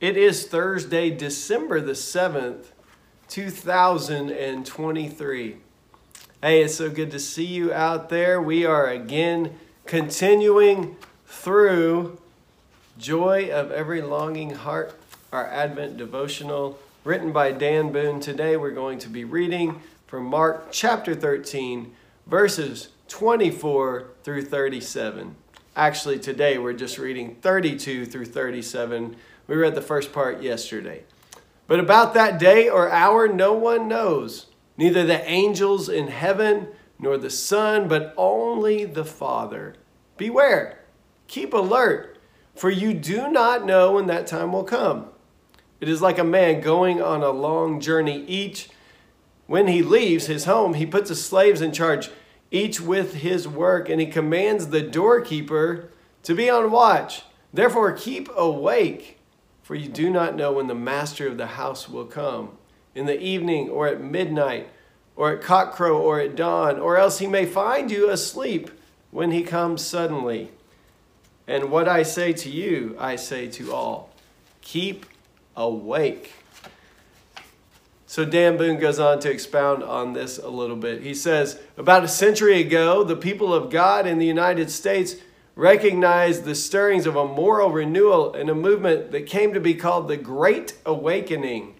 It is Thursday, December the 7th, 2023. Hey, it's so good to see you out there. We are again continuing through Joy of Every Longing Heart, our Advent devotional written by Dan Boone. Today we're going to be reading from Mark chapter 13, verses 24 through 37. Actually, today we're just reading 32 through 37. We read the first part yesterday. But about that day or hour, no one knows, neither the angels in heaven nor the Son, but only the Father. Beware, keep alert, for you do not know when that time will come. It is like a man going on a long journey. Each, when he leaves his home, he puts his slaves in charge each with his work, and he commands the doorkeeper to be on watch. Therefore, keep awake, for you do not know when the master of the house will come in the evening, or at midnight, or at cockcrow, or at dawn, or else he may find you asleep when he comes suddenly. And what I say to you, I say to all keep awake. So Dan Boone goes on to expound on this a little bit. He says, About a century ago, the people of God in the United States recognized the stirrings of a moral renewal in a movement that came to be called the Great Awakening,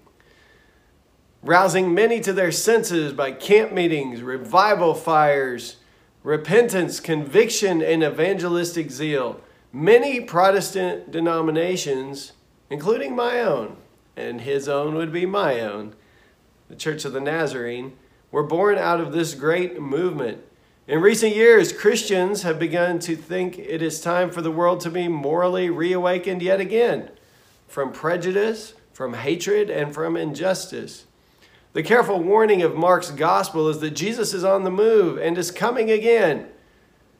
rousing many to their senses by camp meetings, revival fires, repentance, conviction, and evangelistic zeal. Many Protestant denominations, including my own, and his own would be my own, the Church of the Nazarene, were born out of this great movement. In recent years, Christians have begun to think it is time for the world to be morally reawakened yet again from prejudice, from hatred, and from injustice. The careful warning of Mark's gospel is that Jesus is on the move and is coming again.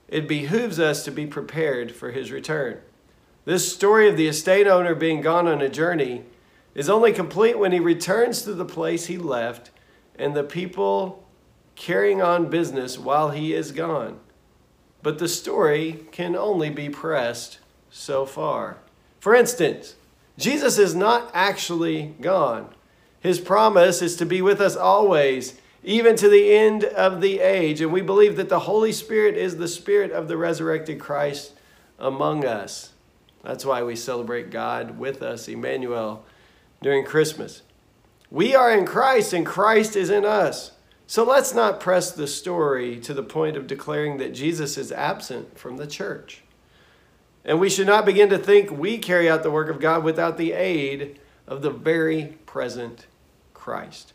It behooves us to be prepared for his return. This story of the estate owner being gone on a journey is only complete when he returns to the place he left and the people carrying on business while he is gone. But the story can only be pressed so far. For instance, Jesus is not actually gone. His promise is to be with us always, even to the end of the age. And we believe that the Holy Spirit is the Spirit of the resurrected Christ among us. That's why we celebrate God with us, Emmanuel during Christmas. We are in Christ and Christ is in us. So let's not press the story to the point of declaring that Jesus is absent from the church. And we should not begin to think we carry out the work of God without the aid of the very present Christ.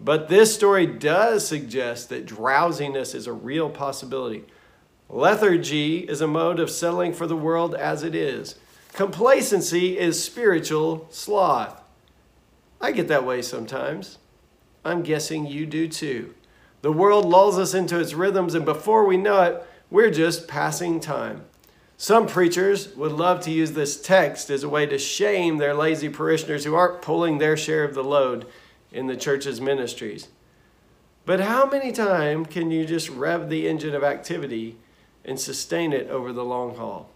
But this story does suggest that drowsiness is a real possibility. Lethargy is a mode of settling for the world as it is. Complacency is spiritual sloth. I get that way sometimes. I'm guessing you do too. The world lulls us into its rhythms, and before we know it, we're just passing time. Some preachers would love to use this text as a way to shame their lazy parishioners who aren't pulling their share of the load in the church's ministries. But how many times can you just rev the engine of activity and sustain it over the long haul?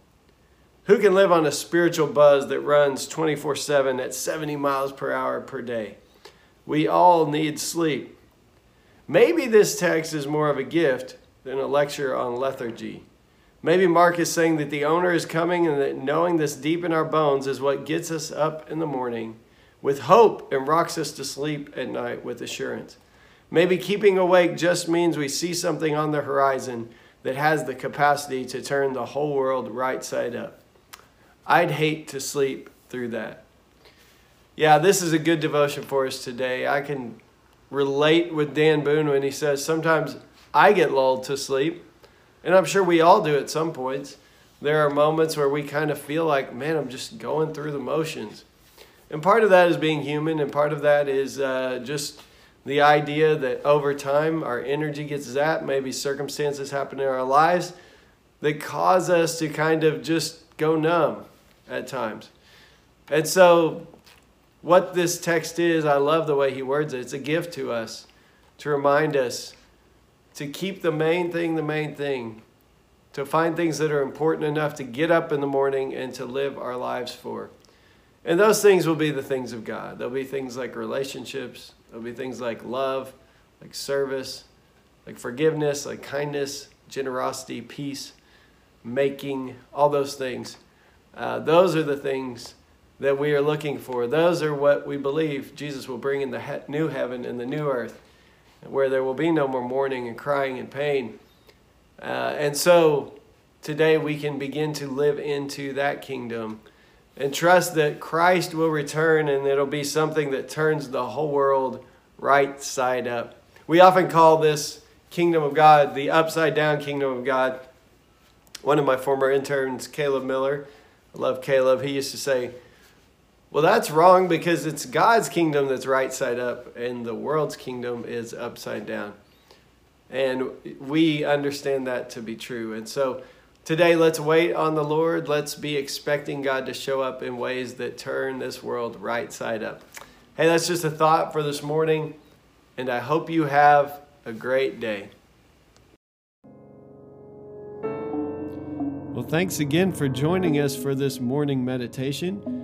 Who can live on a spiritual buzz that runs 24 7 at 70 miles per hour per day? We all need sleep. Maybe this text is more of a gift than a lecture on lethargy. Maybe Mark is saying that the owner is coming and that knowing this deep in our bones is what gets us up in the morning with hope and rocks us to sleep at night with assurance. Maybe keeping awake just means we see something on the horizon that has the capacity to turn the whole world right side up. I'd hate to sleep through that. Yeah, this is a good devotion for us today. I can relate with Dan Boone when he says sometimes I get lulled to sleep, and I'm sure we all do at some points. There are moments where we kind of feel like, man, I'm just going through the motions. And part of that is being human, and part of that is uh, just the idea that over time our energy gets zapped, maybe circumstances happen in our lives that cause us to kind of just go numb at times. And so, what this text is, I love the way he words it. It's a gift to us to remind us to keep the main thing the main thing, to find things that are important enough to get up in the morning and to live our lives for. And those things will be the things of God. There'll be things like relationships, there'll be things like love, like service, like forgiveness, like kindness, generosity, peace, making, all those things. Uh, those are the things that we are looking for. Those are what we believe Jesus will bring in the he- new heaven and the new earth, where there will be no more mourning and crying and pain. Uh, and so today we can begin to live into that kingdom and trust that Christ will return and it'll be something that turns the whole world right side up. We often call this kingdom of God the upside down kingdom of God. One of my former interns, Caleb Miller, I love Caleb, he used to say, Well, that's wrong because it's God's kingdom that's right side up and the world's kingdom is upside down. And we understand that to be true. And so, Today, let's wait on the Lord. Let's be expecting God to show up in ways that turn this world right side up. Hey, that's just a thought for this morning, and I hope you have a great day. Well, thanks again for joining us for this morning meditation.